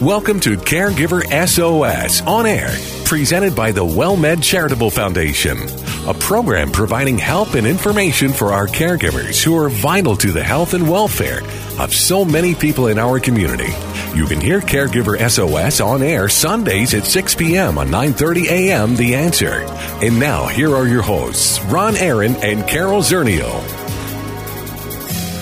Welcome to Caregiver SOS on air, presented by the WellMed Charitable Foundation, a program providing help and information for our caregivers who are vital to the health and welfare of so many people in our community. You can hear Caregiver SOS on air Sundays at 6 p.m. on 9:30 a.m. The Answer. And now here are your hosts, Ron Aaron and Carol Zernial.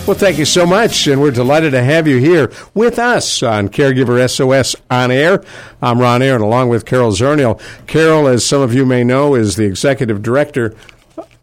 Well, thank you so much, and we're delighted to have you here with us on Caregiver SOS on air. I'm Ron Aaron, along with Carol Zernial. Carol, as some of you may know, is the executive director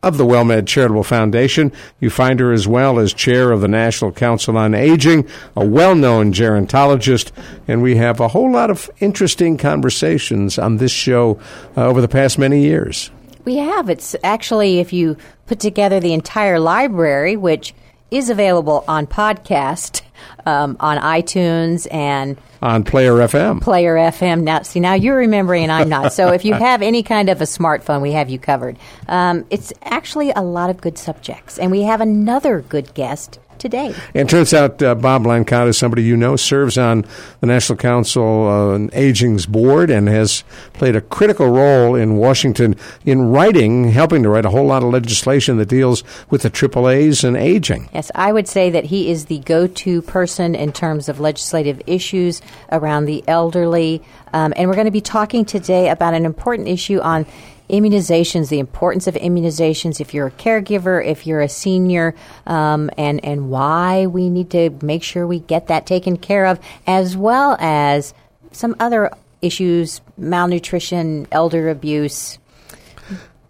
of the WellMed Charitable Foundation. You find her as well as chair of the National Council on Aging, a well known gerontologist, and we have a whole lot of interesting conversations on this show uh, over the past many years. We have. It's actually, if you put together the entire library, which is available on podcast um, on iTunes and on Player FM. Player FM. Now, see, now you're remembering and I'm not. So if you have any kind of a smartphone, we have you covered. Um, it's actually a lot of good subjects, and we have another good guest today. And it turns out uh, Bob Blancato is somebody you know, serves on the National Council on Aging's board and has played a critical role in Washington in writing, helping to write a whole lot of legislation that deals with the AAAs and aging. Yes, I would say that he is the go to person in terms of legislative issues around the elderly. Um, and we're going to be talking today about an important issue on immunizations, the importance of immunizations if you're a caregiver, if you're a senior, um, and, and why we need to make sure we get that taken care of, as well as some other issues malnutrition, elder abuse.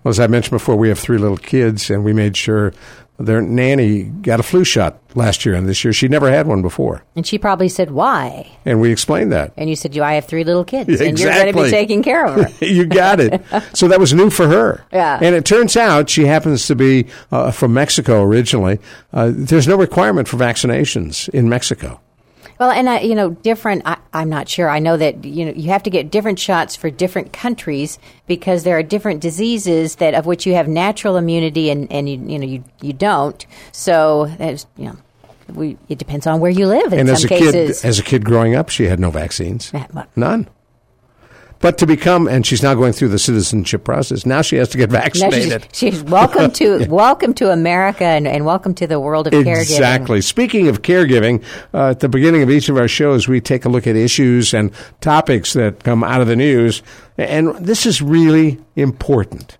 Well, as I mentioned before, we have three little kids, and we made sure their nanny got a flu shot last year and this year. She never had one before. And she probably said, Why? And we explained that. And you said, "Do I have three little kids, exactly. and you're going to be taking care of her." you got it. so that was new for her. Yeah. And it turns out she happens to be uh, from Mexico originally. Uh, there's no requirement for vaccinations in Mexico. Well, and I, you know, different. I, am not sure. I know that you know you have to get different shots for different countries because there are different diseases that of which you have natural immunity and and you you know you you don't. So that's you know. We, it depends on where you live. In and as a cases. kid, as a kid growing up, she had no vaccines, none. But to become, and she's now going through the citizenship process. Now she has to get vaccinated. She's, she's, welcome to welcome to America and, and, welcome to the world of exactly. caregiving. Exactly. Speaking of caregiving, uh, at the beginning of each of our shows, we take a look at issues and topics that come out of the news, and this is really important.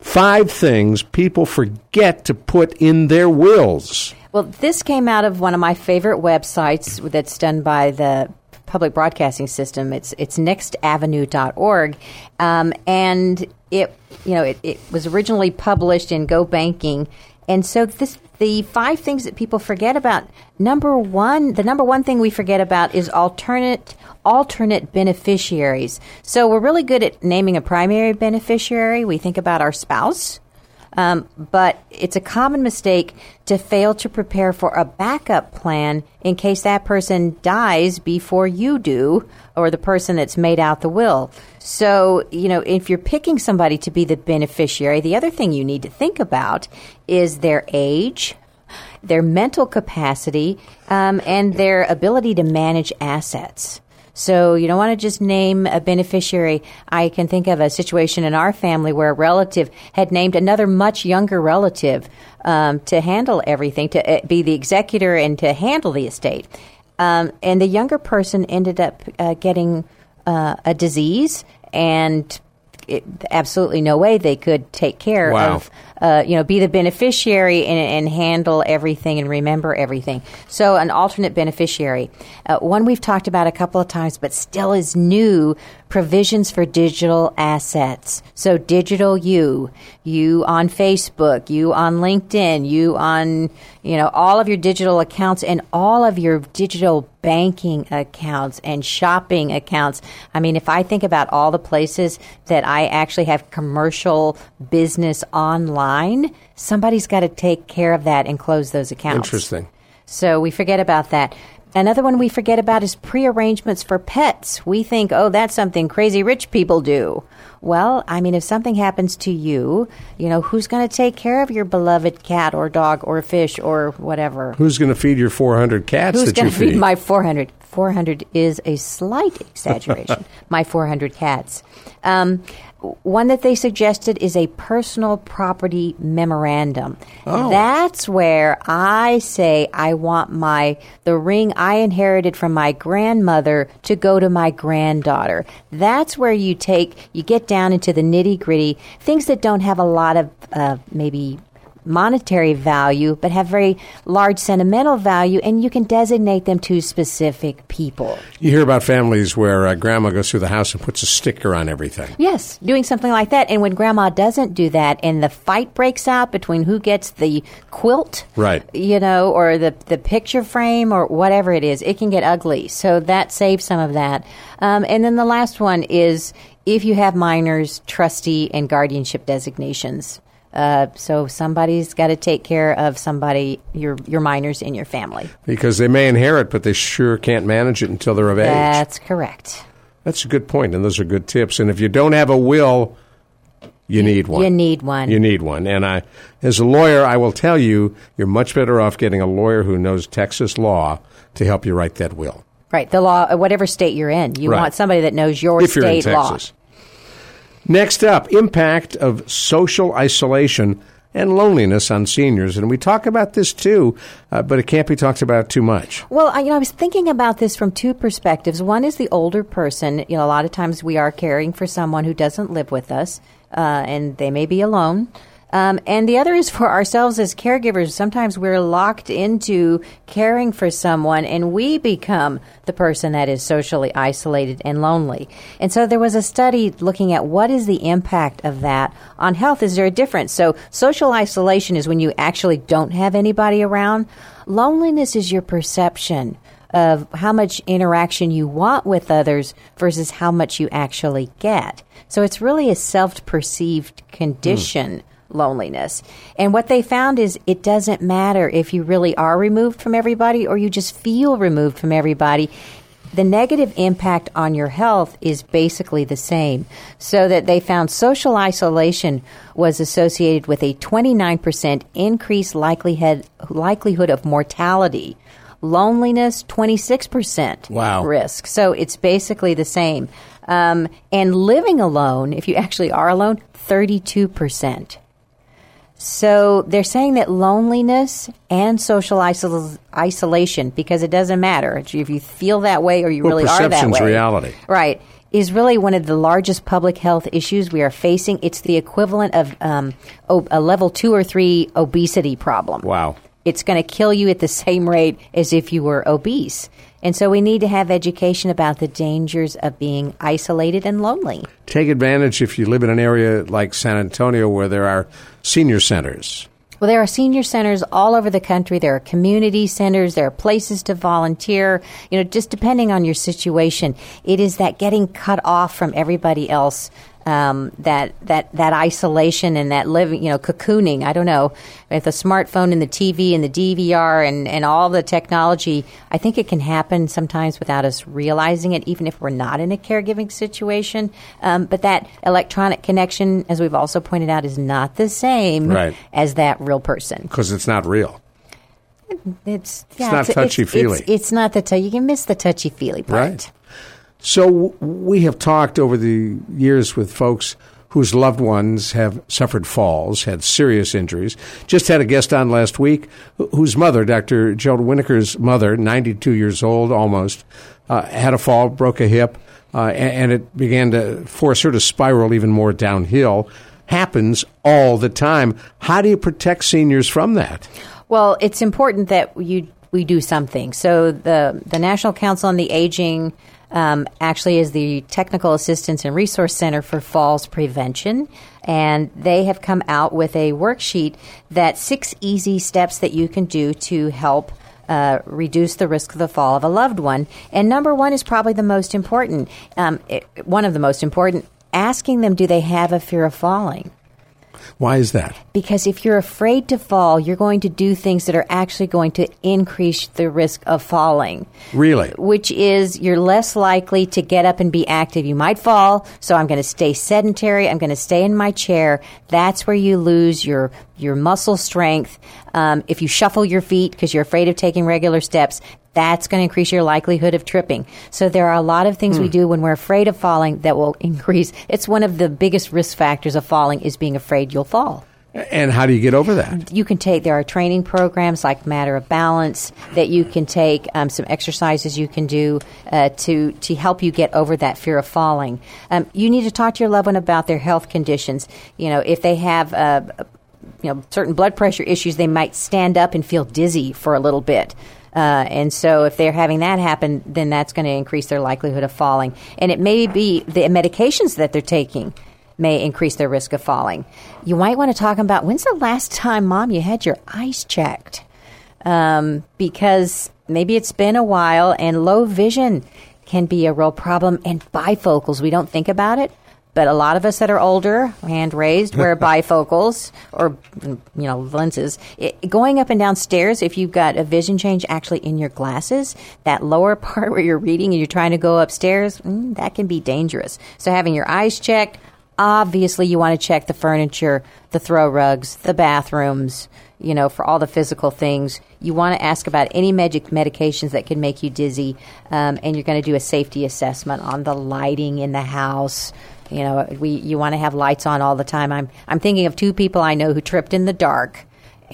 Five things people forget to put in their wills. Well, this came out of one of my favorite websites that's done by the public broadcasting system. It's it's nextavenue.org, um, and it you know it, it was originally published in Go Banking, and so this the five things that people forget about. Number one, the number one thing we forget about is alternate alternate beneficiaries. So we're really good at naming a primary beneficiary. We think about our spouse. Um, but it's a common mistake to fail to prepare for a backup plan in case that person dies before you do or the person that's made out the will. So, you know, if you're picking somebody to be the beneficiary, the other thing you need to think about is their age, their mental capacity, um, and their ability to manage assets. So you don't want to just name a beneficiary. I can think of a situation in our family where a relative had named another much younger relative um, to handle everything, to uh, be the executor and to handle the estate. Um, and the younger person ended up uh, getting uh, a disease and it, absolutely no way they could take care wow. of, uh, you know, be the beneficiary and, and, handle everything and remember everything. So, an alternate beneficiary. Uh, one we've talked about a couple of times, but still is new provisions for digital assets. So, digital you, you on Facebook, you on LinkedIn, you on, you know, all of your digital accounts and all of your digital banking accounts and shopping accounts. I mean, if I think about all the places that I actually have commercial business online, somebody's got to take care of that and close those accounts. Interesting. So we forget about that. Another one we forget about is prearrangements for pets. We think, oh, that's something crazy rich people do. Well, I mean, if something happens to you, you know, who's going to take care of your beloved cat or dog or fish or whatever? Who's going to feed your 400 cats Who's that you going to feed? feed my 400 400 is a slight exaggeration. my 400 cats. Um, one that they suggested is a personal property memorandum. Oh. That's where I say I want my the ring I inherited from my grandmother to go to my granddaughter. That's where you take you get down into the nitty gritty things that don't have a lot of uh, maybe monetary value but have very large sentimental value and you can designate them to specific people. You hear about families where uh, grandma goes through the house and puts a sticker on everything. Yes, doing something like that. And when grandma doesn't do that and the fight breaks out between who gets the quilt, Right. you know, or the, the picture frame or whatever it is, it can get ugly. So that saves some of that. Um, and then the last one is if you have minors, trustee, and guardianship designations. Uh, so somebody's got to take care of somebody, your your minors in your family. Because they may inherit, but they sure can't manage it until they're of age. That's correct. That's a good point, and those are good tips. And if you don't have a will, you need one. You need one. You need one. And I, as a lawyer, I will tell you, you're much better off getting a lawyer who knows Texas law to help you write that will. Right, the law, whatever state you're in, you Right. want somebody that knows your if you're in state law. Next up, impact of social isolation and loneliness on seniors, and we talk about this too, uh, but it can't be talked about too much. Well, I, you know, I was thinking about this from two perspectives. One is the older person. You know, a lot of times we are caring for someone who doesn't live with us, uh, and they may be alone. Um, and the other is for ourselves as caregivers. Sometimes we're locked into caring for someone, and we become the person that is socially isolated and lonely. And so there was a study looking at what is the impact of that on health. Is there a difference? So social isolation is when you actually don't have anybody around. Loneliness is your perception of how much interaction you want with others versus how much you actually get. So it's really a self perceived condition. Loneliness. And what they found is it doesn't matter if you really are removed from everybody or you just feel removed from everybody. The negative impact on your health is basically the same. So that they found social isolation was associated with a 29% increased likelihood, likelihood of mortality loneliness 26% Wow. risk so it's basically the same um, and living alone if you actually are alone 32% so they're saying that loneliness and social isol- isolation because it doesn't matter if you feel that way or you Well, really are that perception's way reality. right is really one of the largest public health issues we are facing it's the equivalent of um, a level 2 or 3 obesity problem Wow. it's going to kill you at the same rate as if you were obese. And so we need to have education about the dangers of being isolated and lonely. Take advantage if you live in an area like San Antonio where there are senior centers. Well, there are senior centers all over the country. There are community centers. There are places to volunteer. You know, just depending on your situation, it is that getting cut off from everybody else, um, that that that isolation and that living, you know, cocooning. I don't know with the smartphone and the TV and the DVR and and all the technology. I think it can happen sometimes without us realizing it, even if we're not in a caregiving situation. Um, but that electronic connection, as we've also pointed out, is not the same Right. as that real person. Because it's not real. It's yeah, not touchy-feely. It's, it's not the touchy. You can miss the touchy feely part. Right. So we have talked over the years with folks whose loved ones have suffered falls, had serious injuries. Just had a guest on last week whose mother, Dr. Gerald Winokur's mother, 92 years old almost, uh, had a fall, broke a hip, uh, a- and it began to force her to spiral even more downhill. Happens all the time. How do you protect seniors from that? Well, it's important that you we do something. So the the National Council on the Aging um, actually is the Technical Assistance and Resource Center for Falls Prevention, and they have come out with a worksheet that six easy steps that you can do to help. Uh, reduce the risk of the fall of a loved one. And number one is probably the most important. Um, it, one of the most important. Asking them, do they have a fear of falling? Why is that? Because if you're afraid to fall, you're going to do things that are actually going to increase the risk of falling. Really? Which is you're less likely to get up and be active. You might fall, so I'm going to stay sedentary. I'm going to stay in my chair. That's where you lose your your muscle strength. Um, if you shuffle your feet because you're afraid of taking regular steps, that's going to increase your likelihood of tripping. So there are a lot of things Hmm. we do when we're afraid of falling that will increase. It's one of the biggest risk factors of falling is being afraid you'll fall. And how do you get over that? You can take, there are training programs like Matter of Balance that you can take, um, some exercises you can do uh, to, to help you get over that fear of falling. Um, you need to talk to your loved one about their health conditions. You know, if they have, uh, you know, certain blood pressure issues, they might stand up and feel dizzy for a little bit. Uh, and so, if they're having that happen, then that's going to increase their likelihood of falling. And it may be the medications that they're taking may increase their risk of falling. You might want to talk about when's the last time, mom, you had your eyes checked? Um, because maybe it's been a while and low vision can be a real problem. And bifocals, we don't think about it. But a lot of us that are older, hand raised, wear bifocals or you know lenses. It, going up and down stairs, if you've got a vision change actually in your glasses, that lower part where you're reading and you're trying to go upstairs, mm, that can be dangerous. So having your eyes checked, obviously you want to check the furniture, the throw rugs, the bathrooms, you know, for all the physical things. You want to ask about any magic medications that can make you dizzy, um, and you're going to do a safety assessment on the lighting in the house. You know, we you want to have lights on all the time. I'm I'm thinking of two people I know who tripped in the dark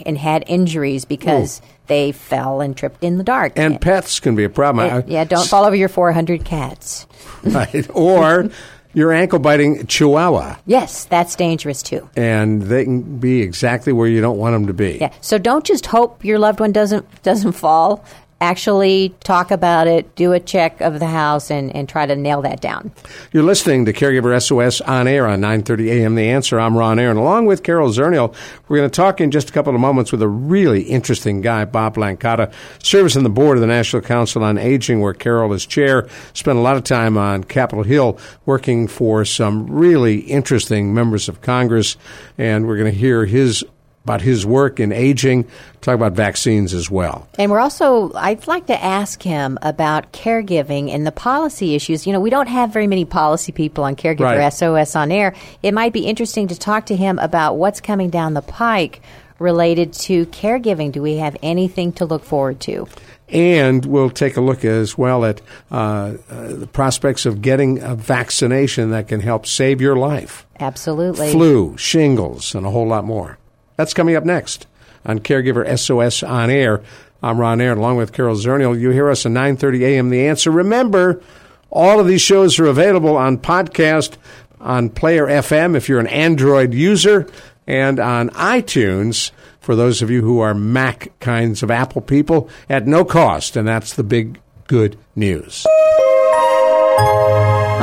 and had injuries because they fell and tripped in the dark. And pets can be a problem. I- yeah, don't fall over your 400 cats. Right. Or your ankle biting chihuahua. Yes, that's dangerous too. And they can be exactly where you don't want them to be. Yeah. So don't just hope your loved one doesn't doesn't fall. Actually, talk about it. Do a check of the house and, and try to nail that down. You're listening to Caregiver SOS on air on 9:30 a.m. The Answer. I'm Ron Aaron, along with Carol Zernial. We're going to talk in just a couple of moments with a really interesting guy, Bob Blancato, serves on the board of the National Council on Aging, where Carol is chair. Spent a lot of time on Capitol Hill working for some really interesting members of Congress, and we're going to hear his about his work in aging. Talk about vaccines as well. And we're also, I'd like to ask him about caregiving and the policy issues. You know, we don't have very many policy people on Caregiver Right. SOS on air. It might be interesting to talk to him about what's coming down the pike related to caregiving. Do we have anything to look forward to? And we'll take a look as well at uh, uh, the prospects of getting a vaccination that can help save your life. Absolutely. Flu, shingles, and a whole lot more. That's coming up next on Caregiver SOS on air. I'm Ron Aaron, along with Carol Zernial. You hear us at 9:30 a.m. The Answer. Remember, all of these shows are available on podcast on Player FM if you're an Android user, and on iTunes for those of you who are Mac kinds of Apple people at no cost. And that's the big good news.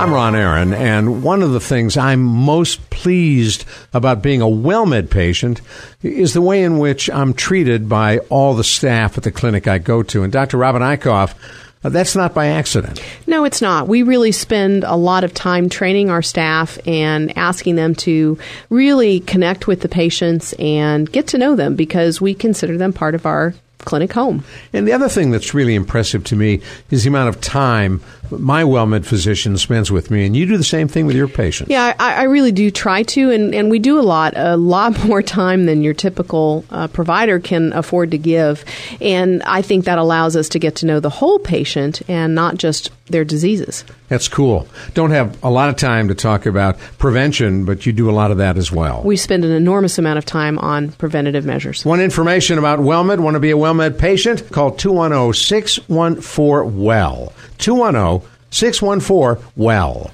I'm Ron Aaron, and one of the things I'm most pleased about being a WellMed patient is the way in which I'm treated by all the staff at the clinic I go to. And Dr. Robin Eichhoff, uh, that's not by accident. No, it's not. We really spend a lot of time training our staff and asking them to really connect with the patients and get to know them because we consider them part of our clinic home. And the other thing that's really impressive to me is the amount of time my WellMed physician spends with me, and you do the same thing with your patients. Yeah, I, I really do try to, and, and we do a lot, a lot more time than your typical uh, provider can afford to give. And I think that allows us to get to know the whole patient and not just their diseases. That's cool. Don't have a lot of time to talk about prevention, but you do a lot of that as well. We spend an enormous amount of time on preventative measures. Want information about WellMed? Want to be a WellMed patient? Call oh, 210 614 WELL. 210 614 WELL.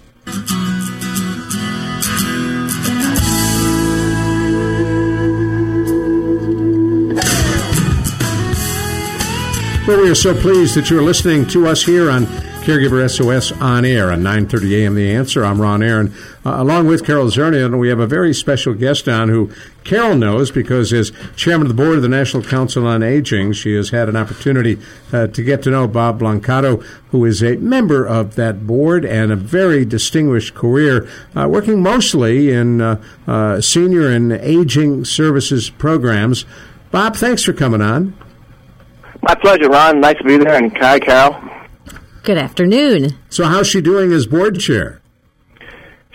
Well, we are so pleased that you're listening to us here on Caregiver SOS on air on 9:30 a.m. The Answer. I'm Ron Aaron, uh, along with Carol Zernial, we have a very special guest on who Carol knows because as chairman of the board of the National Council on Aging, she has had an opportunity uh, to get to know Bob Blancato, who is a member of that board and a very distinguished career, uh, working mostly in uh, uh, senior and aging services programs. Bob, thanks for coming on. My pleasure, Ron. Nice to be there. And hi, Carol. Good afternoon. So, how's she doing as board chair?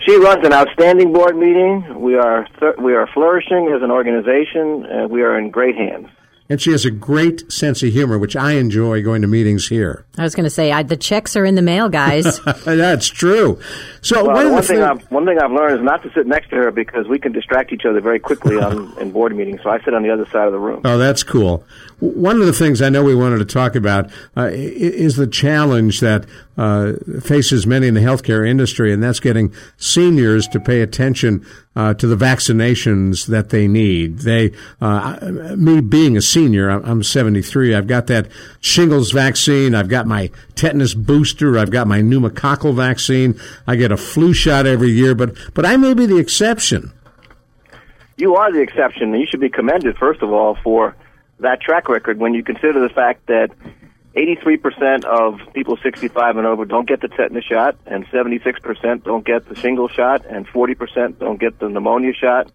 She runs an outstanding board meeting. We are th- we are flourishing as an organization. and we are in great hands. And she has a great sense of humor, which I enjoy going to meetings here. I was going to say I, the checks are in the mail, guys. That's true. So Well, one, one the thing I've one thing I've learned is not to sit next to her because we can distract each other very quickly on in board meetings. So I sit on the other side of the room. Oh, that's cool. One of the things I know we wanted to talk about uh, is the challenge that uh, faces many in the healthcare industry, and that's getting seniors to pay attention uh, to the vaccinations that they need. They, uh, me being a senior, I'm- I'm 73. I've got that shingles vaccine. I've got my tetanus booster. I've got my pneumococcal vaccine. I get a flu shot every year, but but I may be the exception. You are the exception, you should be commended first of all for that track record. When you consider the fact that 83% of people 65 and over don't get the tetanus shot, and 76% don't get the shingle shot, and 40% don't get the pneumonia shot,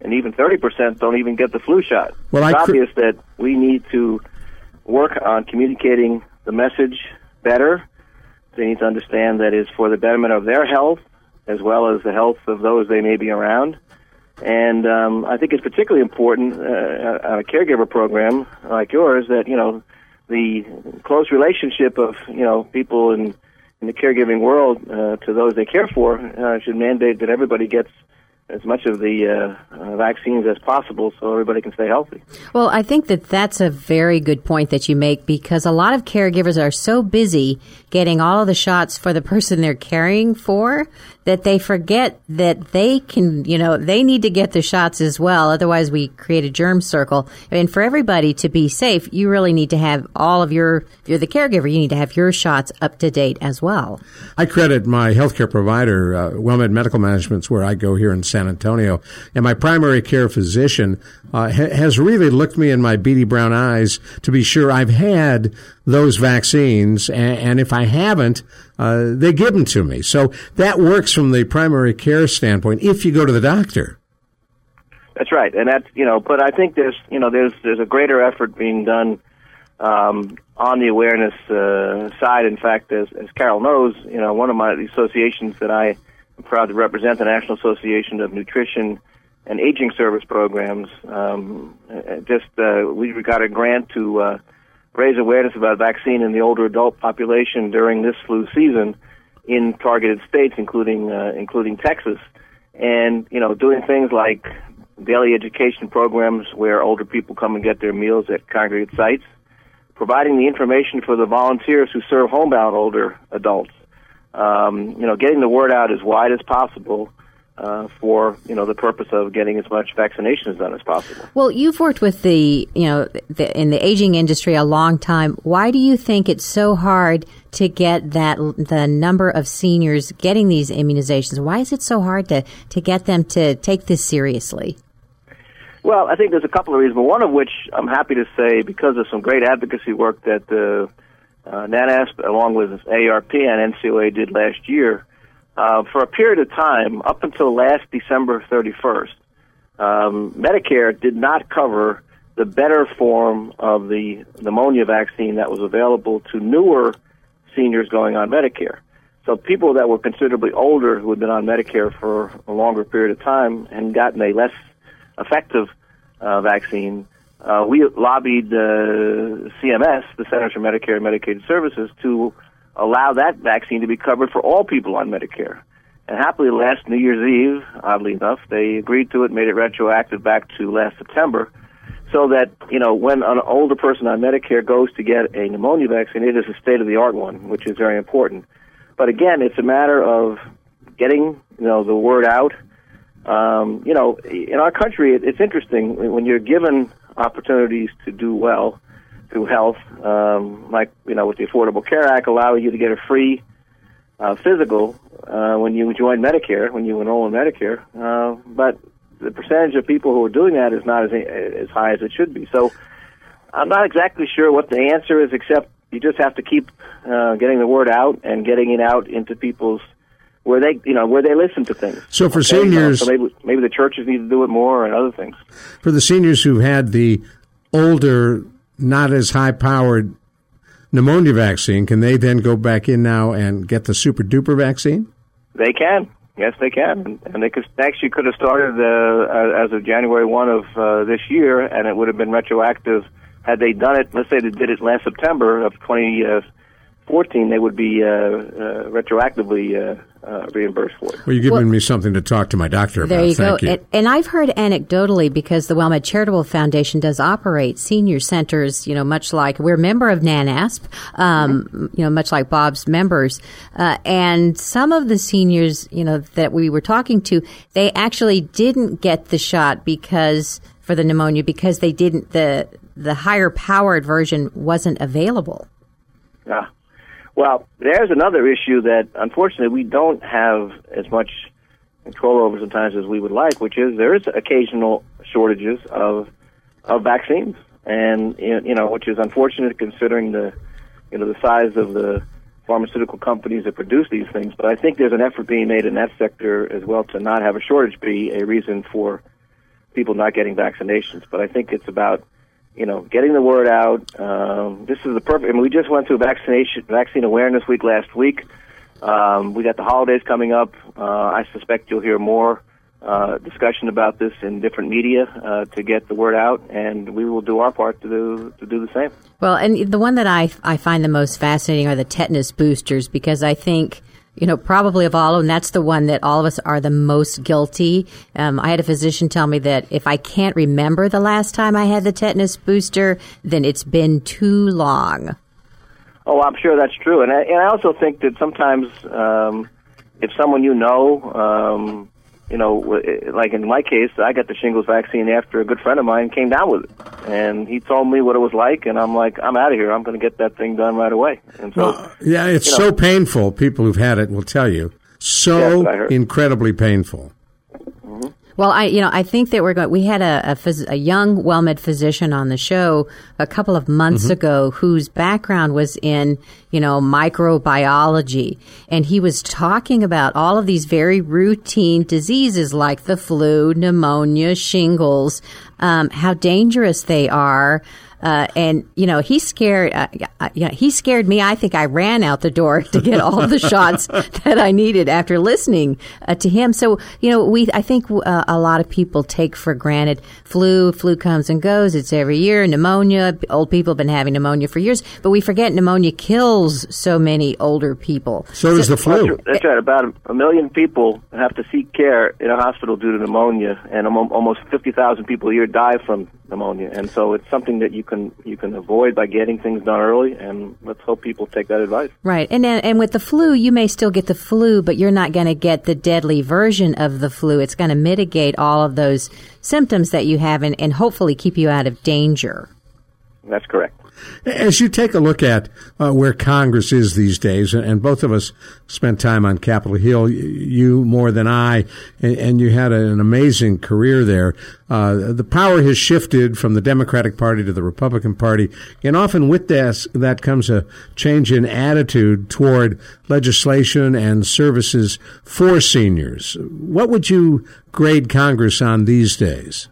and even 30% don't even get the flu shot. Well, it's I cr- obvious that we need to work on communicating the message better. They need to understand that it's for the betterment of their health as well as the health of those they may be around. And um, I think it's particularly important uh, on a caregiver program like yours that you know the close relationship of you know people in in the caregiving world uh, to those they care for uh, should mandate that everybody gets as much of the uh, uh, vaccines as possible so everybody can stay healthy. Well, I think that that's a very good point that you make because a lot of caregivers are so busy getting all of the shots for the person they're caring for that they forget that they can, you know, they need to get the shots as well. Otherwise, we create a germ circle. And for everybody to be safe, you really need to have all of your, if you're the caregiver, you need to have your shots up to date as well. I credit my healthcare provider, uh, WellMed Medical Management's where I go here in San Antonio, and my primary care physician uh, ha- has really looked me in my beady brown eyes to be sure I've had those vaccines, and, and if I haven't, uh, they give them to me. So that works from the primary care standpoint. If you go to the doctor, That's right, and that's you know. But I think there's you know there's there's a greater effort being done um, on the awareness uh, side. In fact, as as Carol knows, you know one of my associations that I am proud to represent, the National Association of Nutrition and Aging Service Programs, um, uh, just uh, we got a grant to uh, raise awareness about vaccine in the older adult population during this flu season in targeted states, including uh, including Texas, and you know doing things like daily education programs where older people come and get their meals at congregate sites, providing the information for the volunteers who serve homebound older adults. Um, you know, getting the word out as wide as possible uh, for you know the purpose of getting as much vaccinations done as possible. Well, you've worked with the, you know, the, in the aging industry a long time. Why do you think it's so hard to get that the number of seniors getting these immunizations? Why is it so hard to to get them to take this seriously? Well, I think there's a couple of reasons, but one of which I'm happy to say because of some great advocacy work that the uh, NANASP, along with AARP and NCOA, did last year. Uh, for a period of time, up until last December 31st, um, Medicare did not cover the better form of the pneumonia vaccine that was available to newer seniors going on Medicare. So people that were considerably older who had been on Medicare for a longer period of time and gotten a less effective uh, vaccine, uh, we lobbied uh, CMS, the Centers for Medicare and Medicaid Services, to allow that vaccine to be covered for all people on Medicare. And happily, last New Year's Eve, oddly enough, they agreed to it, made it retroactive back to last September, so that you know when an older person on Medicare goes to get a pneumonia vaccine, it is a state of the art one, which is very important. But again, it's a matter of getting you know the word out. Um, you know, in our country, it, it's interesting when you're given opportunities to do well through health, um, like you know with the Affordable Care Act, allowing you to get a free uh, physical uh, when you join Medicare, when you enroll in Medicare. Uh, but the percentage of people who are doing that is not as as high as it should be. So I'm not exactly sure what the answer is, except you just have to keep uh, getting the word out and getting it out into people's where they you know where they listen to things. So for Okay, seniors- so maybe maybe the churches need to do it more and other things. for the seniors who've had the older, not as high powered pneumonia vaccine, can they then go back in now and get the super duper vaccine? They can. Yes, they can, and they could actually could have started uh, as of January one of uh, this year, and it would have been retroactive had they done it. Let's say they did it last September of 2014, they would be uh, uh, retroactively uh, uh, reimbursed for it. Well, you're giving well, me something to talk to my doctor about. There you Thank go. You. And, and, I've heard anecdotally because the WellMed Charitable Foundation does operate senior centers. You know, much like we're a member of NANASP. Um, mm-hmm. You know, much like Bob's members, uh, and some of the seniors, you know, that we were talking to, they actually didn't get the shot because for the pneumonia because they didn't the the higher powered version wasn't available. Yeah. Well, there's another issue that unfortunately we don't have as much control over sometimes as we would like, which is there is occasional shortages of of vaccines, and you know, which is unfortunate considering the you know the size of the pharmaceutical companies that produce these things. But I think there's an effort being made in that sector as well to not have a shortage be a reason for people not getting vaccinations. But I think it's about you know, getting the word out. Um, this is the perfect. I mean, we just went through vaccination vaccine awareness week last week. Um, we got the holidays coming up. Uh, I suspect you'll hear more uh, discussion about this in different media uh, to get the word out, and we will do our part to do to do the same. Well, and the one that I I find the most fascinating are the tetanus boosters because I think you know, probably of all, and that's the one that all of us are the most guilty. Um, I had a physician tell me that if I can't remember the last time I had the tetanus booster, then it's been too long. Oh, I'm sure that's true, and I, and I also think that sometimes um, if someone you know um, you know, like in my case, I got the shingles vaccine after a good friend of mine came down with it, and he told me what it was like, and I'm like, I'm out of here. I'm going to get that thing done right away. And so, well, yeah, it's so know, painful. People who've had it will tell you, so incredibly painful. Mm-hmm. Well, I, you know, I think that we're going. We had a, a, phys, a young WellMed physician on the show a couple of months mm-hmm. ago whose background was in, you know, microbiology, and he was talking about all of these very routine diseases like the flu, pneumonia, shingles, um, how dangerous they are. Uh, and you know he scared uh, uh, you know, he scared me. I think I ran out the door to get all the shots that I needed after listening uh, to him. So you know we I think uh, a lot of people take for granted flu. Flu comes and goes. It's every year. Pneumonia. Old people have been having pneumonia for years, but we forget pneumonia kills so many older people. So, so does the flu. That's right. About a million people have to seek care in a hospital due to pneumonia, and almost fifty thousand people a year die from pneumonia. And so it's something that you can you can avoid by getting things done early. And let's hope people take that advice. Right. And and with the flu, you may still get the flu, but you're not going to get the deadly version of the flu. It's going to mitigate all of those symptoms that you have, and, and hopefully keep you out of danger. That's correct. As you take a look at uh, where Congress is these days, and both of us spent time on Capitol Hill, you more than I, and you had an amazing career there. Uh, the power has shifted from the Democratic Party to the Republican Party, and often with this, that comes a change in attitude toward legislation and services for seniors. What would you grade Congress on these days?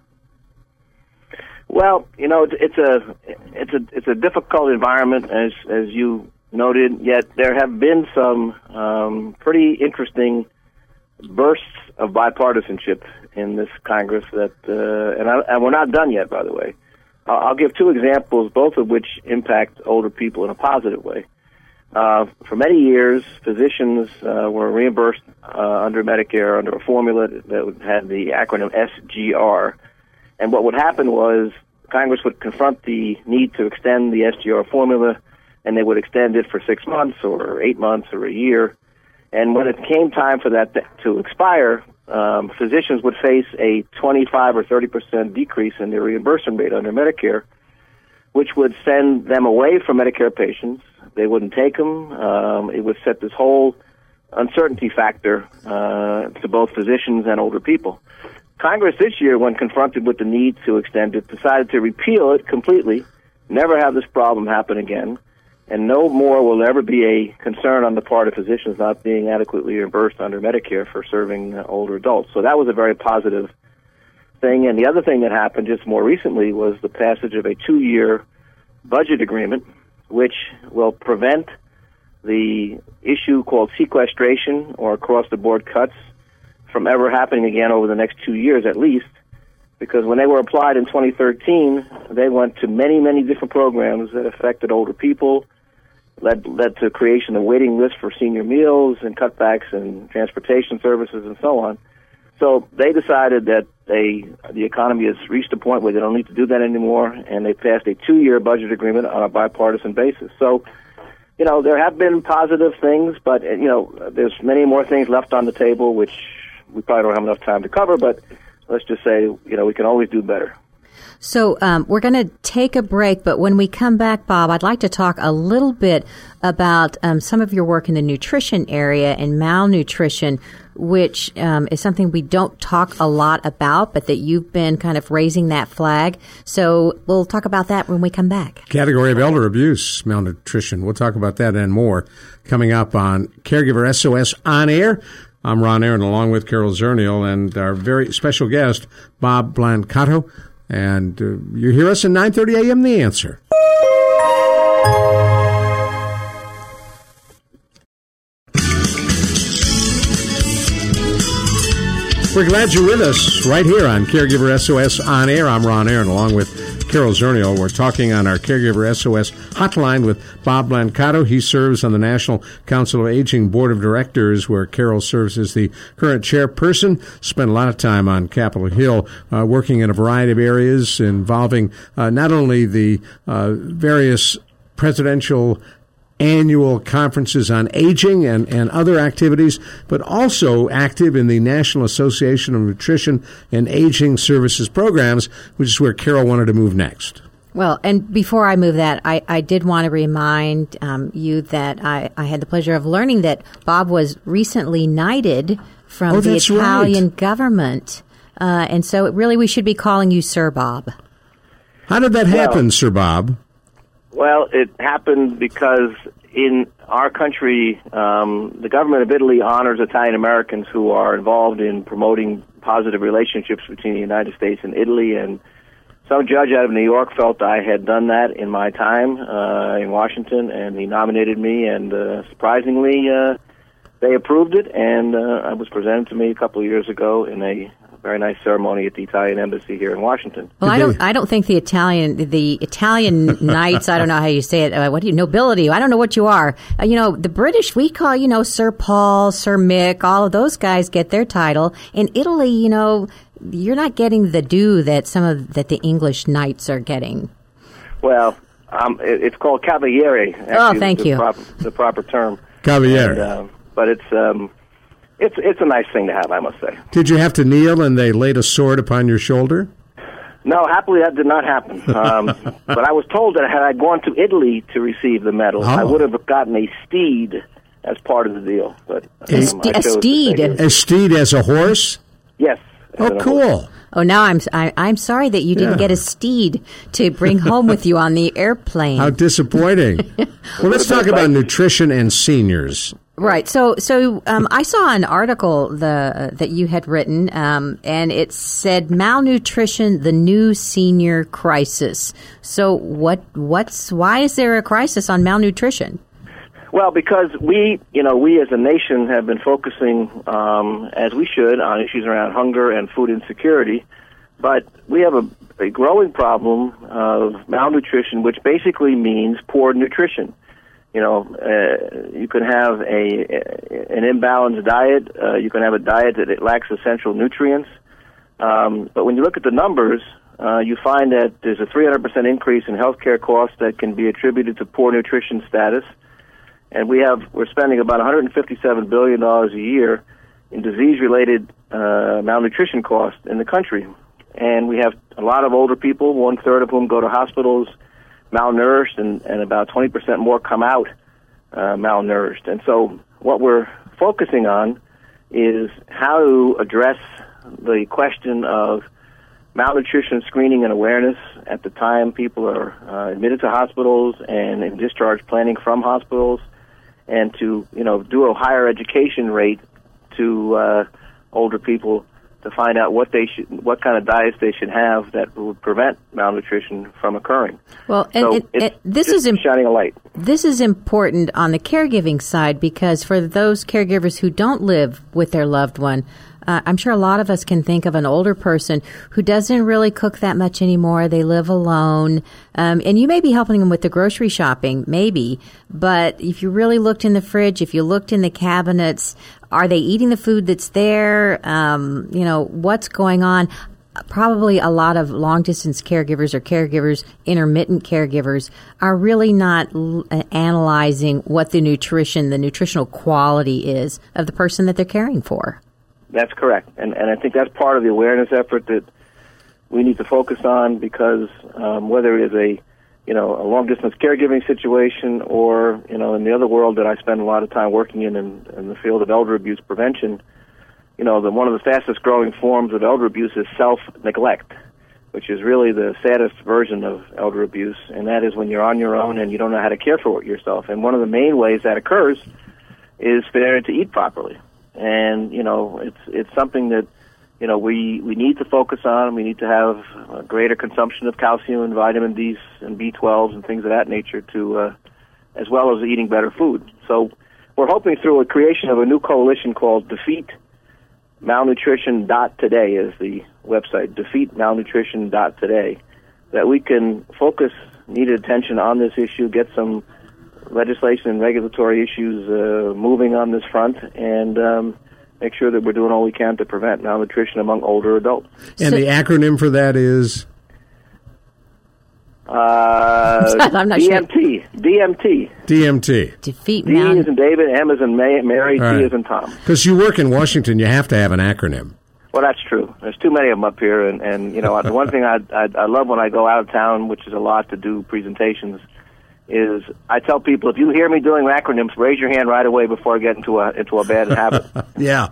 Well, you know, it's a it's a it's a difficult environment, as as you noted. Yet there have been some um, pretty interesting bursts of bipartisanship in this Congress. That uh, and, I, and we're not done yet, by the way. I'll give two examples, both of which impact older people in a positive way. Uh, for many years, physicians uh, were reimbursed uh, under Medicare under a formula that had the acronym SGR and what would happen was Congress would confront the need to extend the SGR formula, and they would extend it for six months or eight months or a year. And when it came time for that to expire, um, physicians would face a 25 or 30 percent decrease in their reimbursement rate under Medicare, which would send them away from Medicare patients. They wouldn't take them. Um, it would set this whole uncertainty factor uh, to both physicians and older people. Congress this year, when confronted with the need to extend it, decided to repeal it completely, never have this problem happen again, and no more will ever be a concern on the part of physicians not being adequately reimbursed under Medicare for serving uh, older adults. So that was a very positive thing. And the other thing that happened just more recently was the passage of a two year budget agreement, which will prevent the issue called sequestration or across the board cuts from ever happening again over the next two years at least. Because when they were applied in 2013, they went to many, many different programs that affected older people, led led to creation of waiting lists for senior meals and cutbacks in transportation services and so on. So they decided that they the economy has reached a point where they don't need to do that anymore, and they passed a two-year budget agreement on a bipartisan basis. So, you know, there have been positive things, but you know, there's many more things left on the table, which we probably don't have enough time to cover. But let's just say, you know, we can always do better. So um, we're going to take a break, but when we come back, Bob, I'd like to talk a little bit about um, some of your work in the nutrition area and malnutrition, which um, is something we don't talk a lot about, but that you've been kind of raising that flag. So we'll talk about that when we come back. Category of elder abuse, malnutrition. We'll talk about that and more coming up on Caregiver SOS on air. I'm Ron Aaron, along with Carol Zernial and our very special guest, Bob Blancato. And uh, you hear us at 9.30 a.m. The Answer. We're glad you're with us right here on Caregiver SOS On Air. I'm Ron Aaron, along with Carol Zernial. We're talking on our Caregiver SOS hotline with Bob Blancato. He serves on the National Council of Aging Board of Directors, where Carol serves as the current chairperson. Spent a lot of time on Capitol Hill, uh, working in a variety of areas involving uh, not only the uh, various presidential annual conferences on aging and, and other activities, but also active in the National Association of Nutrition and Aging Services programs, which is where Carol wanted to move next. Well, and before I move that, I, I did want to remind um, you that I, I had the pleasure of learning that Bob was recently knighted from Oh, the Italian right. government. Uh, and so really we should be calling you Sir Bob. How did that happen, Sir Bob? Well, it happened because in our country, um, the government of Italy honors Italian Americans who are involved in promoting positive relationships between the United States and Italy. And some judge out of New York felt I had done that in my time uh, in Washington, and he nominated me. And uh, surprisingly, uh, they approved it, and uh, it was presented to me a couple of years ago in a very nice ceremony at the Italian embassy here in Washington. Well, I don't. I don't think the Italian, the Italian knights. I don't know how you say it. Uh, what do you nobility? I don't know what you are. Uh, you know, the British we call you know Sir Paul, Sir Mick. All of those guys get their title. In Italy, you know, you're not getting the due that some of that the English knights are getting. Well, um, it, it's called cavaliere. Actually, Oh, thank the you. Proper, the proper term. Cavaliere. And, uh, but it's um, it's it's a nice thing to have, I must say. Did you have to kneel and they laid a sword upon your shoulder? No, happily that did not happen. Um, but I was told that had I gone to Italy to receive the medal, I Oh. would have gotten a steed as part of the deal. But A um, ste- I a chose to steed? A steed as a horse? Yes. Oh, And a horse. cool. Oh, now I'm I, I'm sorry that you didn't Yeah. get a steed to bring home with you on the airplane. How disappointing. well, let's talk about nutrition and seniors. Right. So, so um, I saw an article the that you had written, um, and it said malnutrition, the new senior crisis. So, what what's why is there a crisis on malnutrition? Well, because we, you know, we as a nation have been focusing, um, as we should, on issues around hunger and food insecurity, but we have a, a growing problem of malnutrition, which basically means poor nutrition. You know, uh, you can have a an imbalanced diet. Uh, you can have a diet that it lacks essential nutrients. Um, but when you look at the numbers, uh, you find that there's a 300% increase in healthcare costs that can be attributed to poor nutrition status and we have we're spending about 157 billion dollars a year in disease-related uh, malnutrition costs in the country, and we have a lot of older people, one third of whom go to hospitals malnourished, and, and about 20 percent more come out uh, malnourished. And so, what we're focusing on is how to address the question of malnutrition screening and awareness at the time people are uh, admitted to hospitals and in discharge planning from hospitals and to you know do a higher education rate to uh, older people to find out what they should what kind of diets they should have that would prevent malnutrition from occurring. Well, and so it, it's this is im- shining a light. this is important on the caregiving side because for those caregivers who don't live with their loved one, uh, I'm sure a lot of us can think of an older person who doesn't really cook that much anymore. They live alone. Um, and you may be helping them with the grocery shopping, maybe. But if you really looked in the fridge, if you looked in the cabinets, are they eating the food that's there? Um, you know, what's going on? probably a lot of long distance caregivers or caregivers, intermittent caregivers, are really not l- analyzing what the nutrition, the nutritional quality is of the person that they're caring for. That's correct, and and I think that's part of the awareness effort that we need to focus on because um, whether it is a you know a long distance caregiving situation or you know in the other world that I spend a lot of time working in in, in the field of elder abuse prevention, you know the one of the fastest growing forms of elder abuse is self neglect, which is really the saddest version of elder abuse, and that is when you're on your own and you don't know how to care for yourself. And one of the main ways that occurs is failure to eat properly and you know it's it's something that you know we we need to focus on. We need to have a greater consumption of calcium and vitamin D and B12s and things of that nature to uh, as well as eating better food. So we're hoping through a creation of a new coalition called Defeat Malnutrition Dot Today is the website Defeat Malnutrition Dot Today that we can focus needed attention on this issue, get some legislation and regulatory issues uh, moving on this front, and um, make sure that we're doing all we can to prevent malnutrition among older adults. And so, the acronym for that is. Uh, I'm not DMT. Sure. DMT. DMT. Defeat D is in David, M is in May, Mary, right. T is in Tom. Because you work in Washington, you have to have an acronym. Well, that's true. There's too many of them up here, and and you know the one thing I, I I love when I go out of town, which is a lot to do presentations, is I tell people if you hear me doing acronyms, raise your hand right away before I get into a into a bad habit. yeah.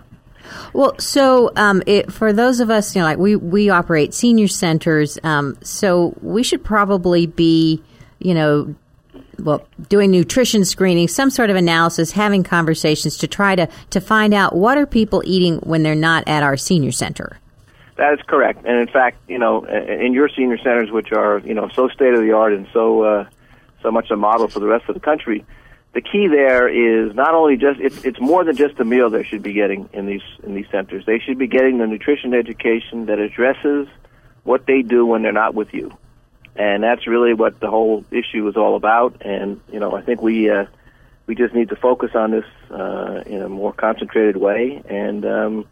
Well, so um, it, for those of us, you know, like we we operate senior centers, um, so we should probably be, you know, well, doing nutrition screening, some sort of analysis, having conversations to try to to find out what are people eating when they're not at our senior center. That is correct, and in fact, you know, in your senior centers, which are you know so state of the art and so uh, so much a model for the rest of the country. The key there is not only just it's it's more than just a meal they should be getting in these in these centers. They should be getting the nutrition education that addresses what they do when they're not with you, and that's really what the whole issue is all about. And you know, I think we uh, we just need to focus on this uh, in a more concentrated way and. Um,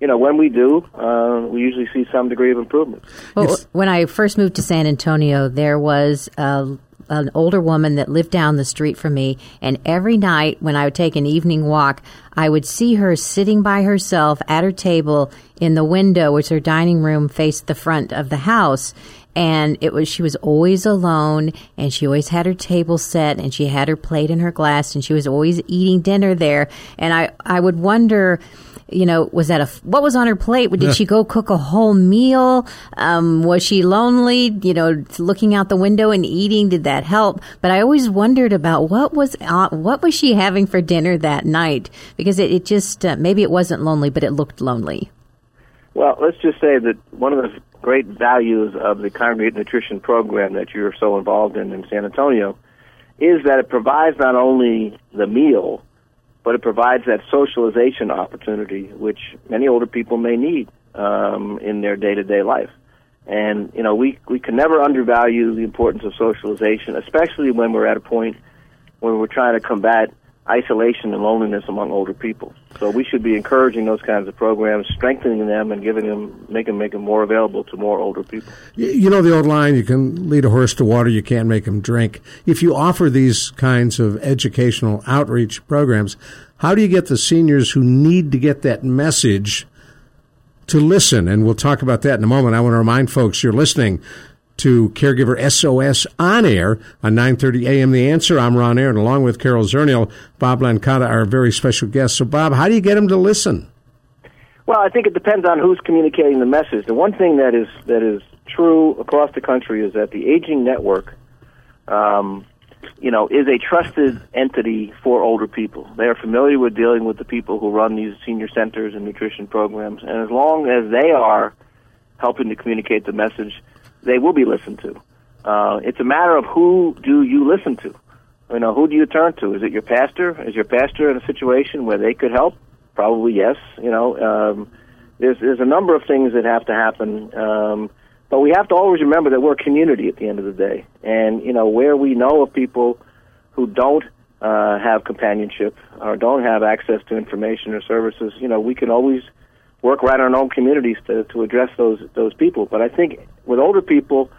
you know, when we do, uh, we usually see some degree of improvement. Well, when I first moved to San Antonio, there was a an older woman that lived down the street from me, and every night when I would take an evening walk, I would see her sitting by herself at her table in the window, which her dining room faced the front of the house. And it was she was always alone, and she always had her table set, and she had her plate and her glass, and she was always eating dinner there. And I I would wonder you know, was that a what was on her plate? Did she go cook a whole meal? Um, was she lonely? You know, looking out the window and eating did that help? But I always wondered about what was uh, what was she having for dinner that night because it, it just uh, maybe it wasn't lonely, but it looked lonely. Well, let's just say that one of the great values of the congregate nutrition program that you're so involved in in San Antonio is that it provides not only the meal but it provides that socialization opportunity, which many older people may need um, in their day-to-day life. And you know, we we can never undervalue the importance of socialization, especially when we're at a point where we're trying to combat isolation and loneliness among older people. So we should be encouraging those kinds of programs, strengthening them, and giving them, making them more available to more older people. You know the old line: you can lead a horse to water, you can't make him drink. If you offer these kinds of educational outreach programs, how do you get the seniors who need to get that message? To listen, and we'll talk about that in a moment. I want to remind folks you're listening to Caregiver SOS on air on 9:30 a.m. The Answer. I'm Ron Aaron, along with Carol Zernial, Bob Blancato, our very special guest. So, Bob, how do you get them to listen? Well, I think it depends on who's communicating the message. The one thing that is that is true across the country is that the Aging Network, um, you know, is a trusted entity for older people. They are familiar with dealing with the people who run these senior centers and nutrition programs, and as long as they are helping to communicate the message they will be listened to. Uh, it's a matter of who do you listen to. You know, who do you turn to? Is it your pastor? Is your pastor in a situation where they could help? Probably yes. You know, um, there's there's a number of things that have to happen. Um, but we have to always remember that we're a community at the end of the day, and you know where we know of people who don't uh, have companionship or don't have access to information or services, you know, we can always work right in our own communities to, to address those those people. But I think with older people,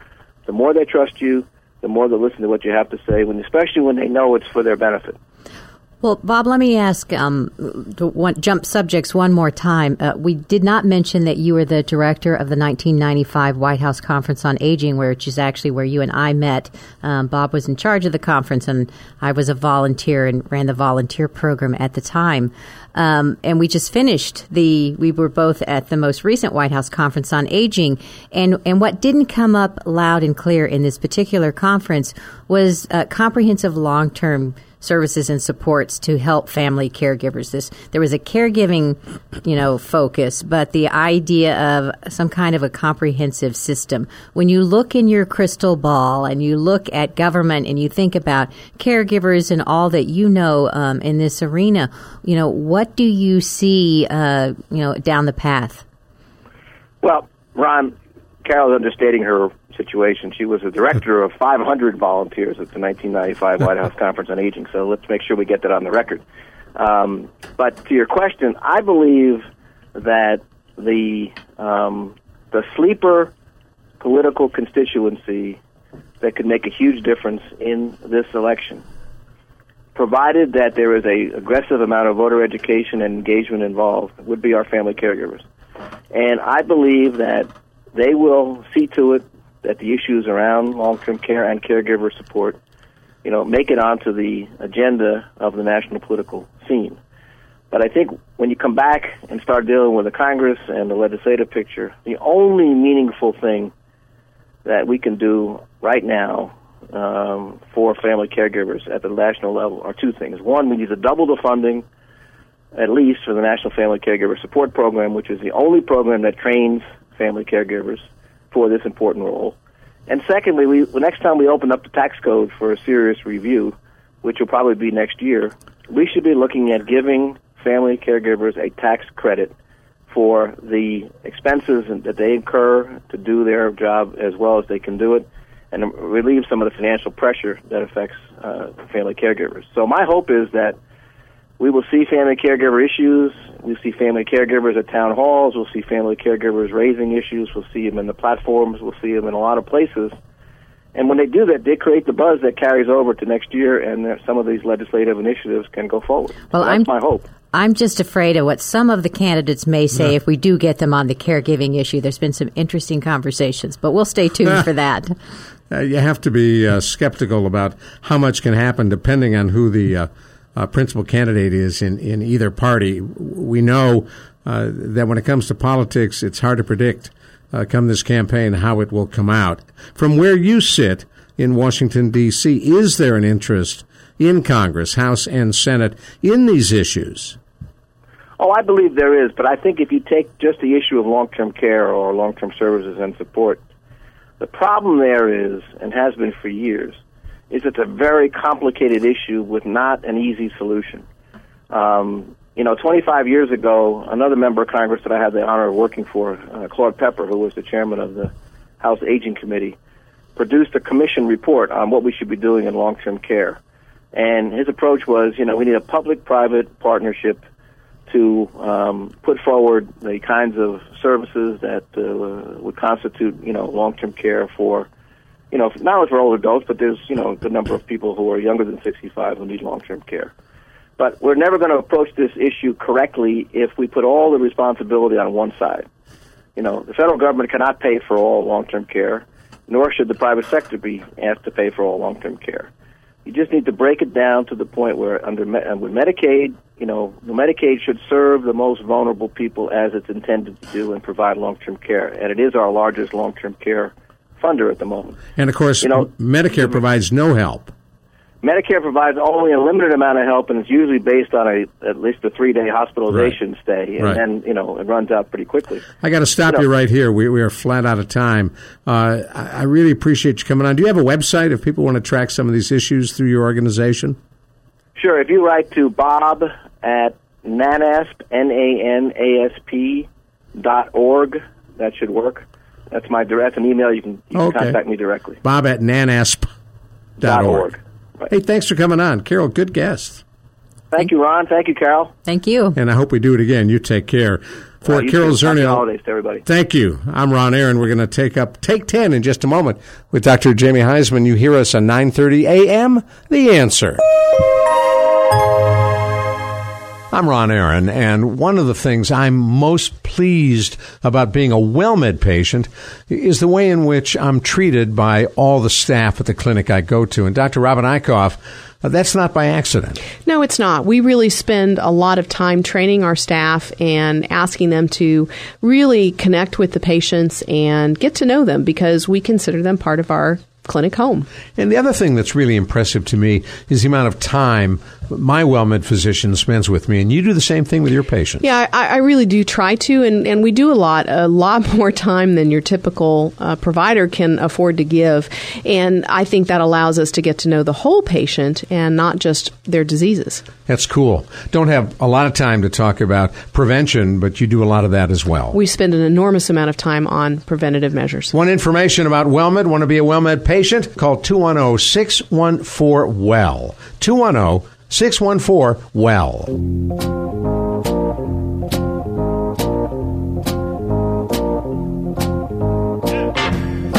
the more they trust you, the more they listen to what you have to say, when especially when they know it's for their benefit. Well, Bob, let me ask um, to one, jump subjects one more time. Uh, we did not mention that you were the director of the 1995 White House Conference on Aging, which is actually where you and I met. Um, Bob was in charge of the conference, and I was a volunteer and ran the volunteer program at the time. Um, and we just finished the. We were both at the most recent White House Conference on Aging, and and what didn't come up loud and clear in this particular conference was uh, comprehensive long term services and supports to help family caregivers. This there was a caregiving, you know, focus, but the idea of some kind of a comprehensive system. When you look in your crystal ball and you look at government and you think about caregivers and all that you know um, in this arena, you know, what do you see, uh, you know, down the path? Well, Ron, Carol's understating her situation. She was a director of 500 volunteers at the 1995 White House Conference on Aging. So let's make sure we get that on the record. Um, but to your question, I believe that the um, the sleeper political constituency that could make a huge difference in this election, provided that there is a aggressive amount of voter education and engagement involved, would be our family caregivers. And I believe that they will see to it that the issues around long-term care and caregiver support, you know, make it onto the agenda of the national political scene. But I think when you come back and start dealing with the Congress and the legislative picture, the only meaningful thing that we can do right now um, for family caregivers at the national level are two things. One, we need to double the funding, at least for the National Family Caregiver Support Program, which is the only program that trains family caregivers for this important role. And secondly, we, the next time we open up the tax code for a serious review, which will probably be next year, we should be looking at giving family caregivers a tax credit for the expenses that they incur to do their job as well as they can do it and relieve some of the financial pressure that affects uh, family caregivers. So my hope is that we will see family caregiver issues. We see family caregivers at town halls. We'll see family caregivers raising issues. We'll see them in the platforms. We'll see them in a lot of places. And when they do that, they create the buzz that carries over to next year, and some of these legislative initiatives can go forward. Well, so that's I'm, my hope. I'm just afraid of what some of the candidates may say yeah. if we do get them on the caregiving issue. There's been some interesting conversations, but we'll stay tuned for that. Uh, you have to be uh, skeptical about how much can happen depending on who the uh, uh, principal candidate is in, in either party. We know uh, that when it comes to politics, it's hard to predict uh, come this campaign how it will come out. From where you sit in Washington, D.C., is there an interest in Congress, House, and Senate in these issues? Oh, I believe there is, but I think if you take just the issue of long term care or long term services and support, the problem there is, and has been for years, is it's a very complicated issue with not an easy solution. Um, you know, 25 years ago, another member of Congress that I had the honor of working for, uh, Claude Pepper, who was the chairman of the House Aging Committee, produced a commission report on what we should be doing in long-term care. And his approach was, you know, we need a public-private partnership to um, put forward the kinds of services that uh, would constitute, you know, long-term care for you know, not only for older adults, but there's, you know, the number of people who are younger than 65 who need long-term care. But we're never going to approach this issue correctly if we put all the responsibility on one side. You know, the federal government cannot pay for all long-term care, nor should the private sector be asked to pay for all long-term care. You just need to break it down to the point where under uh, with Medicaid, you know, Medicaid should serve the most vulnerable people as it's intended to do and provide long-term care. And it is our largest long-term care funder at the moment. And of course, you know, Medicare provides no help. Medicare provides only a limited amount of help, and it's usually based on a at least a three day hospitalization right. stay, and right. then you know it runs out pretty quickly. I got to stop you, know, you, right here. We, we are flat out of time. Uh, I, I really appreciate you coming on. Do you have a website if people want to track some of these issues through your organization? Sure. If you write to Bob at NANASP N A N A S P dot org. That should work. That's my direct an email. You can, you can contact me directly. Bob at nanasp.org. Dot org. Right. Hey, thanks for coming on. Carol, good guest. Thank you, Ron. Thank you, Carol. Thank you. And I hope we do it again. You take care. For Uh, you Carol too. Happy Zernial. holidays to everybody. Thank you. I'm Ron Aaron. We're going to take up Take 10 in just a moment with Dr. Jamie Huysman. You hear us on 9:30 a.m. The Answer. I'm Ron Aaron, and one of the things I'm most pleased about being a WellMed patient is the way in which I'm treated by all the staff at the clinic I go to. And Dr. Robin Eichhoff, uh, that's not by accident. No, it's not. We really spend a lot of time training our staff and asking them to really connect with the patients and get to know them because we consider them part of our clinic home. And the other thing that's really impressive to me is the amount of time my WellMed physician spends with me, and you do the same thing with your patients. Yeah, I, I really do try to, and, and we do a lot, a lot more time than your typical uh, provider can afford to give. And I think that allows us to get to know the whole patient and not just their diseases. That's cool. Don't have a lot of time to talk about prevention, but you do a lot of that as well. We spend an enormous amount of time on preventative measures. Want information about WellMed? Want to be a WellMed patient? Call 210 614 WELL. 210 614 WELL.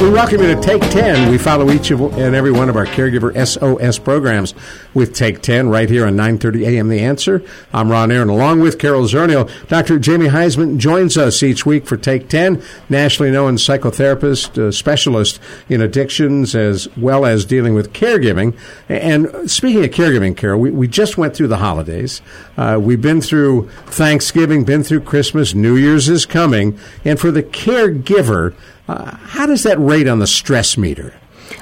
We welcome you to Take 10. We follow each of, and every one of our Caregiver SOS programs with Take 10 right here on 930 AM The Answer. I'm Ron Aaron, along with Carol Zernial. Dr. Jamie Huysman joins us each week for Take 10, nationally known psychotherapist, uh, specialist in addictions, as well as dealing with caregiving. And speaking of caregiving, Carol, we, we just went through the holidays. Uh, we've been through Thanksgiving, been through Christmas, New Year's is coming. And for the caregiver, uh, how does that rate on the stress meter?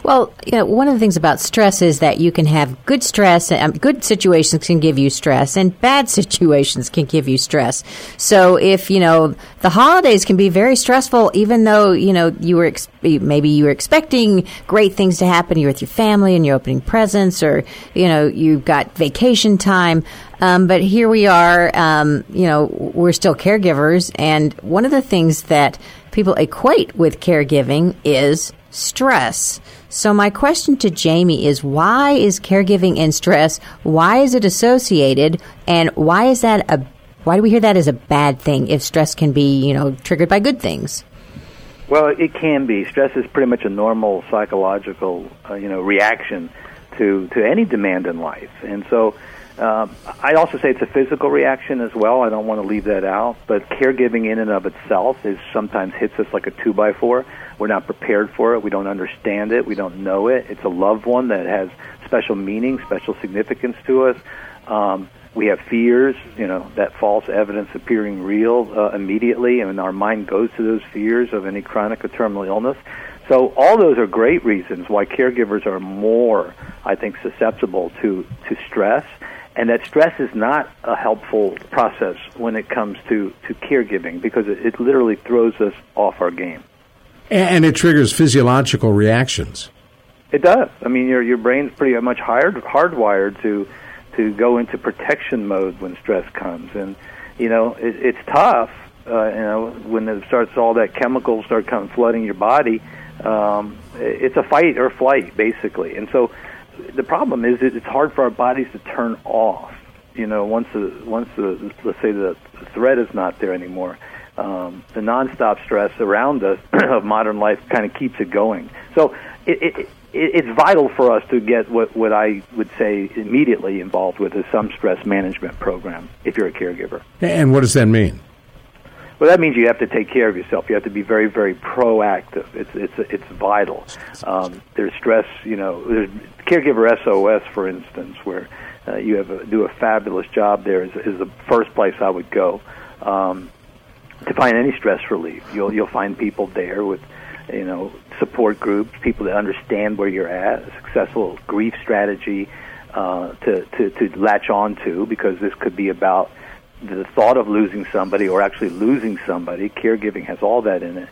Well, you know, one of the things about stress is that you can have good stress, um, good situations can give you stress, and bad situations can give you stress. So, if you know the holidays can be very stressful, even though you know you were ex- maybe you were expecting great things to happen, you're with your family and you're opening presents, or you know you've got vacation time. Um, but here we are, um, you know, we're still caregivers, and one of the things that people equate with caregiving is stress. So my question to Jamie is why is caregiving and stress why is it associated and why is that a why do we hear that as a bad thing if stress can be, you know, triggered by good things? Well, it can be. Stress is pretty much a normal psychological, uh, you know, reaction to to any demand in life, and so um, I also say it's a physical reaction as well. I don't want to leave that out, but caregiving in and of itself is sometimes hits us like a two by four. We're not prepared for it. We don't understand it. We don't know it. It's a loved one that has special meaning, special significance to us. Um, we have fears, you know, that false evidence appearing real uh, immediately, and our mind goes to those fears of any chronic or terminal illness. So all those are great reasons why caregivers are more, I think, susceptible to to stress, and that stress is not a helpful process when it comes to to caregiving because it, it literally throws us off our game. And it triggers physiological reactions. It does. I mean, your your brain's pretty much hard hardwired to to go into protection mode when stress comes, and you know it, it's tough. Uh, you know when it starts, all that chemicals start coming flooding your body. Um, it's a fight or flight, basically. And so the problem is it's hard for our bodies to turn off. You know, once the once the let's say the, the threat is not there anymore, um, the nonstop stress around us of modern life kind of keeps it going. So it, it, it, it's vital for us to get what what I would say immediately involved with is some stress management program if you're a caregiver. And what does that mean? Well, that means you have to take care of yourself. You have to be very, very proactive. It's it's it's vital. Um, there's stress. You know, there's caregiver SOS, for instance, where uh, you have a, do a fabulous job. There is, is the first place I would go um, to find any stress relief. You'll you'll find people there with you know support groups, people that understand where you're at, successful grief strategy uh, to, to to latch on to because this could be about the thought of losing somebody or actually losing somebody. Caregiving has all that in it.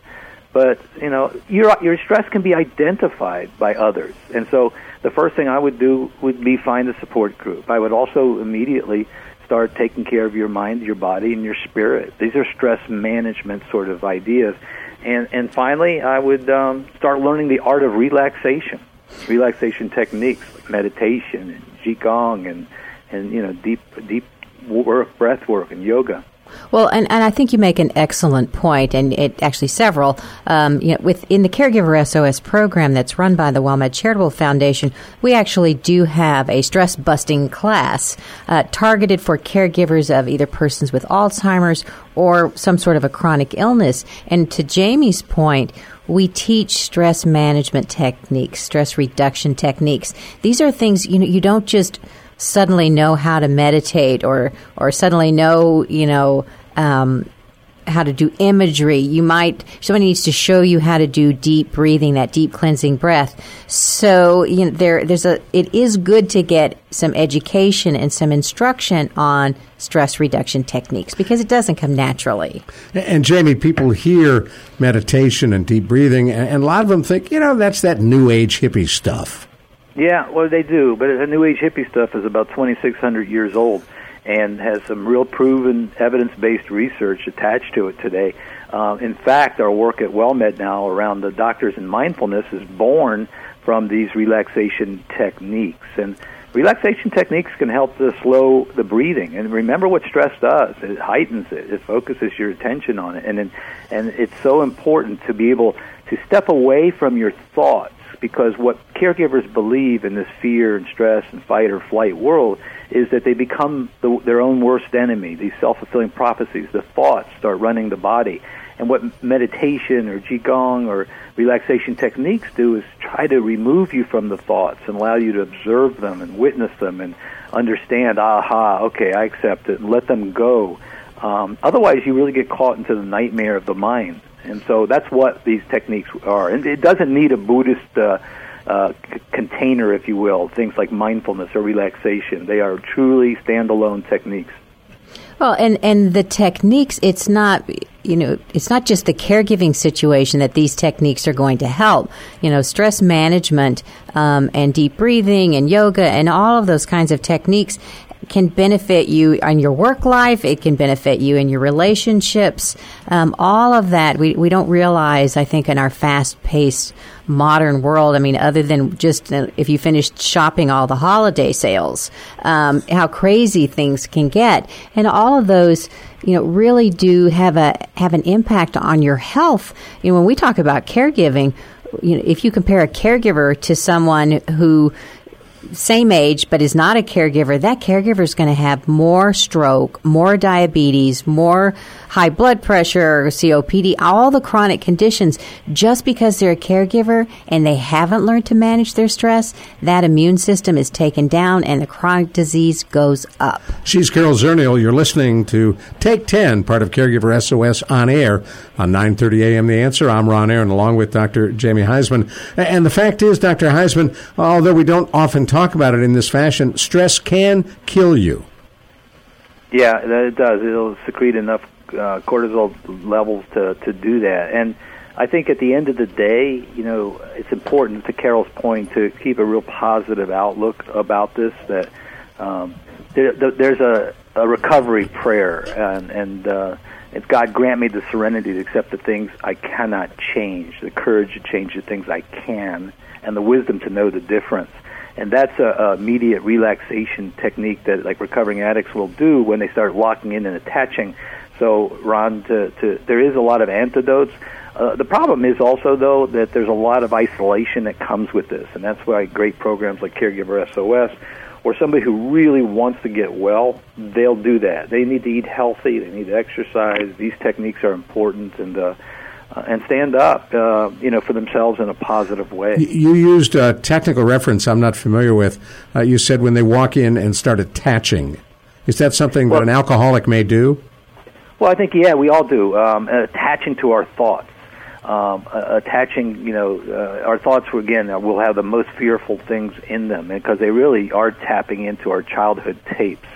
But you know, your your stress can be identified by others, and so the first thing I would do would be find a support group. I would also immediately start taking care of your mind, your body, and your spirit. These are stress management sort of ideas. And and finally, I would um, start learning the art of relaxation, relaxation techniques like meditation and qigong and and you know deep deep work, breath work, and yoga. Well, and, and I think you make an excellent point, and it actually several. Um, you know, within the Caregiver SOS program that's run by the WellMed Charitable Foundation, we actually do have a stress busting class uh, targeted for caregivers of either persons with Alzheimer's or some sort of a chronic illness. And to Jamie's point, we teach stress management techniques, stress reduction techniques. These are things you know you don't just suddenly know how to meditate or or suddenly know you know um, how to do imagery. You might somebody needs to show you how to do deep breathing, that deep cleansing breath. So you know there there's a it is good to get some education and some instruction on stress reduction techniques because it doesn't come naturally. And Jamie, people hear meditation and deep breathing, and a lot of them think you know that's that new age hippie stuff. Yeah, well, they do, but the New Age hippie stuff is about 2,600 years old and has some real proven evidence-based research attached to it today. Uh, in fact, our work at WellMed now around the doctors and mindfulness is born from these relaxation techniques. And relaxation techniques can help to slow the breathing. And remember what stress does. It heightens it. It focuses your attention on it. And, and it's so important to be able to step away from your thoughts because what caregivers believe in this fear and stress and fight or flight world is that they become the, their own worst enemy. These self-fulfilling prophecies, the thoughts start running the body. And what meditation or qigong or relaxation techniques do is try to remove you from the thoughts and allow you to observe them and witness them and understand, aha, okay, I accept it, and let them go. Um, otherwise, you really get caught into the nightmare of the mind. And so that's what these techniques are. And it doesn't need a Buddhist uh, uh, c- container, if you will, things like mindfulness or relaxation. They are truly standalone techniques. Well, and, and the techniques, it's not, you know, it's not just the caregiving situation that these techniques are going to help. You know, stress management um, and deep breathing and yoga and all of those kinds of techniques can benefit you in your work life. It can benefit you in your relationships. Um, all of that we, we don't realize, I think, in our fast paced modern world. I mean, other than just uh, if you finished shopping all the holiday sales, um, how crazy things can get. And all of those, you know, really do have a, have an impact on your health. You know, when we talk about caregiving, you know, if you compare a caregiver to someone who same age but is not a caregiver, that caregiver is going to have more stroke, more diabetes, more high blood pressure, COPD, all the chronic conditions just because they're a caregiver and they haven't learned to manage their stress, that immune system is taken down and the chronic disease goes up. She's Carol Zernial. You're listening to Take 10, part of Caregiver SOS on air on 9:30 a.m. The Answer. I'm Ron Aaron along with Dr. Jamie Huysman. And the fact is, Dr. Huysman, although we don't often talk about it in this fashion, stress can kill you. Yeah, it does. It'll secrete enough uh, cortisol levels to to do that. And I think at the end of the day, you know, it's important to Carol's point to keep a real positive outlook about this. That um, there, there's a, a recovery prayer, and and uh, it's God grant me the serenity to accept the things I cannot change, the courage to change the things I can, and the wisdom to know the difference. And that's a, a immediate relaxation technique that like recovering addicts will do when they start locking in and attaching so, Ron, to, to, there is a lot of antidotes. Uh, the problem is also, though, that there's a lot of isolation that comes with this, and that's why great programs like Caregiver SOS, or somebody who really wants to get well, they'll do that. They need to eat healthy. They need to exercise. These techniques are important, and uh, uh, and stand up, uh, you know, for themselves in a positive way. You used a technical reference I'm not familiar with. Uh, you said when they walk in and start attaching. Is that something well, that an alcoholic may do? Well, I think yeah, we all do. Um, attaching to our thoughts, um, attaching, you know, uh, our thoughts were, again will have the most fearful things in them because they really are tapping into our childhood tapes.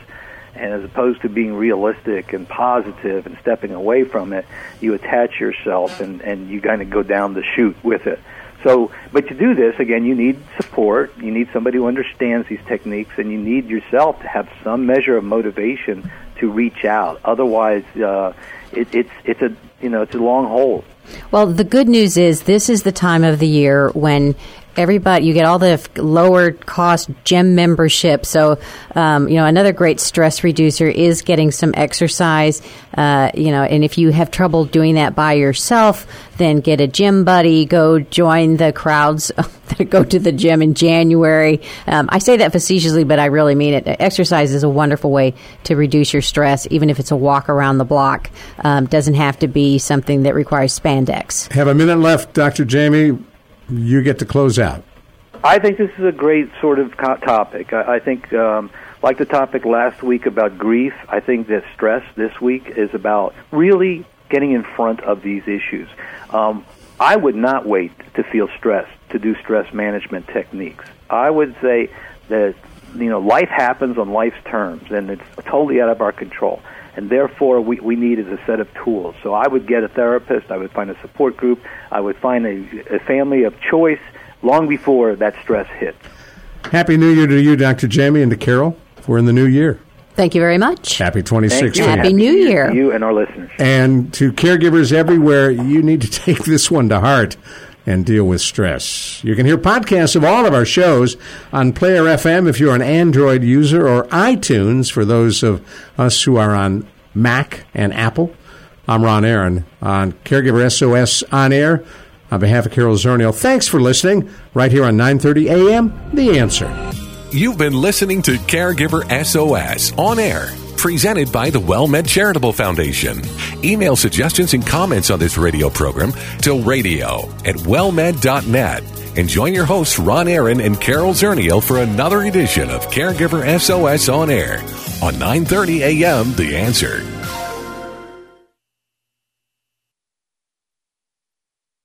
And as opposed to being realistic and positive and stepping away from it, you attach yourself and, and you kind of go down the chute with it. So, but to do this, again, you need support. You need somebody who understands these techniques, and you need yourself to have some measure of motivation to reach out. Otherwise, uh, it, it's it's a you know it's a long hold. Well, the good news is this is the time of the year when everybody you get all the lower cost gym membership. So um, you know another great stress reducer is getting some exercise uh, you know and if you have trouble doing that by yourself then get a gym buddy go join the crowds that go to the gym in january. Um, i say that facetiously but i really mean it. Exercise is a wonderful way to reduce your stress even if it's a walk around the block. Um, doesn't have to be something that requires spandex. Have a minute left dr jamie you get to close out. I think this is a great sort of topic. I, I think, um, like the topic last week about grief, I think that stress this week is about really getting in front of these issues. Um, I would not wait to feel stressed to do stress management techniques. I would say that you know life happens on life's terms, and it's totally out of our control and therefore we, we need is a set of tools. So I would get a therapist, I would find a support group, I would find a, a family of choice long before that stress hits. Happy New Year to you, Dr. Jamie, and to Carol. We're in the new year. Thank you very much. Happy 26th. Happy, Happy New Year. you and our listeners. And to caregivers everywhere, you need to take this one to heart and deal with stress. You can hear podcasts of all of our shows on Player FM if you're an Android user or iTunes for those of us who are on Mac and Apple. I'm Ron Aaron on Caregiver SOS on air. On behalf of Carol Zernial, thanks for listening right here on 9:30 a.m. The Answer. You've been listening to Caregiver SOS on air, presented by the WellMed Charitable Foundation. Email suggestions and comments on this radio program to radio at wellmed.net. And join your hosts, Ron Aaron and Carol Zernial, for another edition of Caregiver SOS on air on 9:30 a.m. The Answer.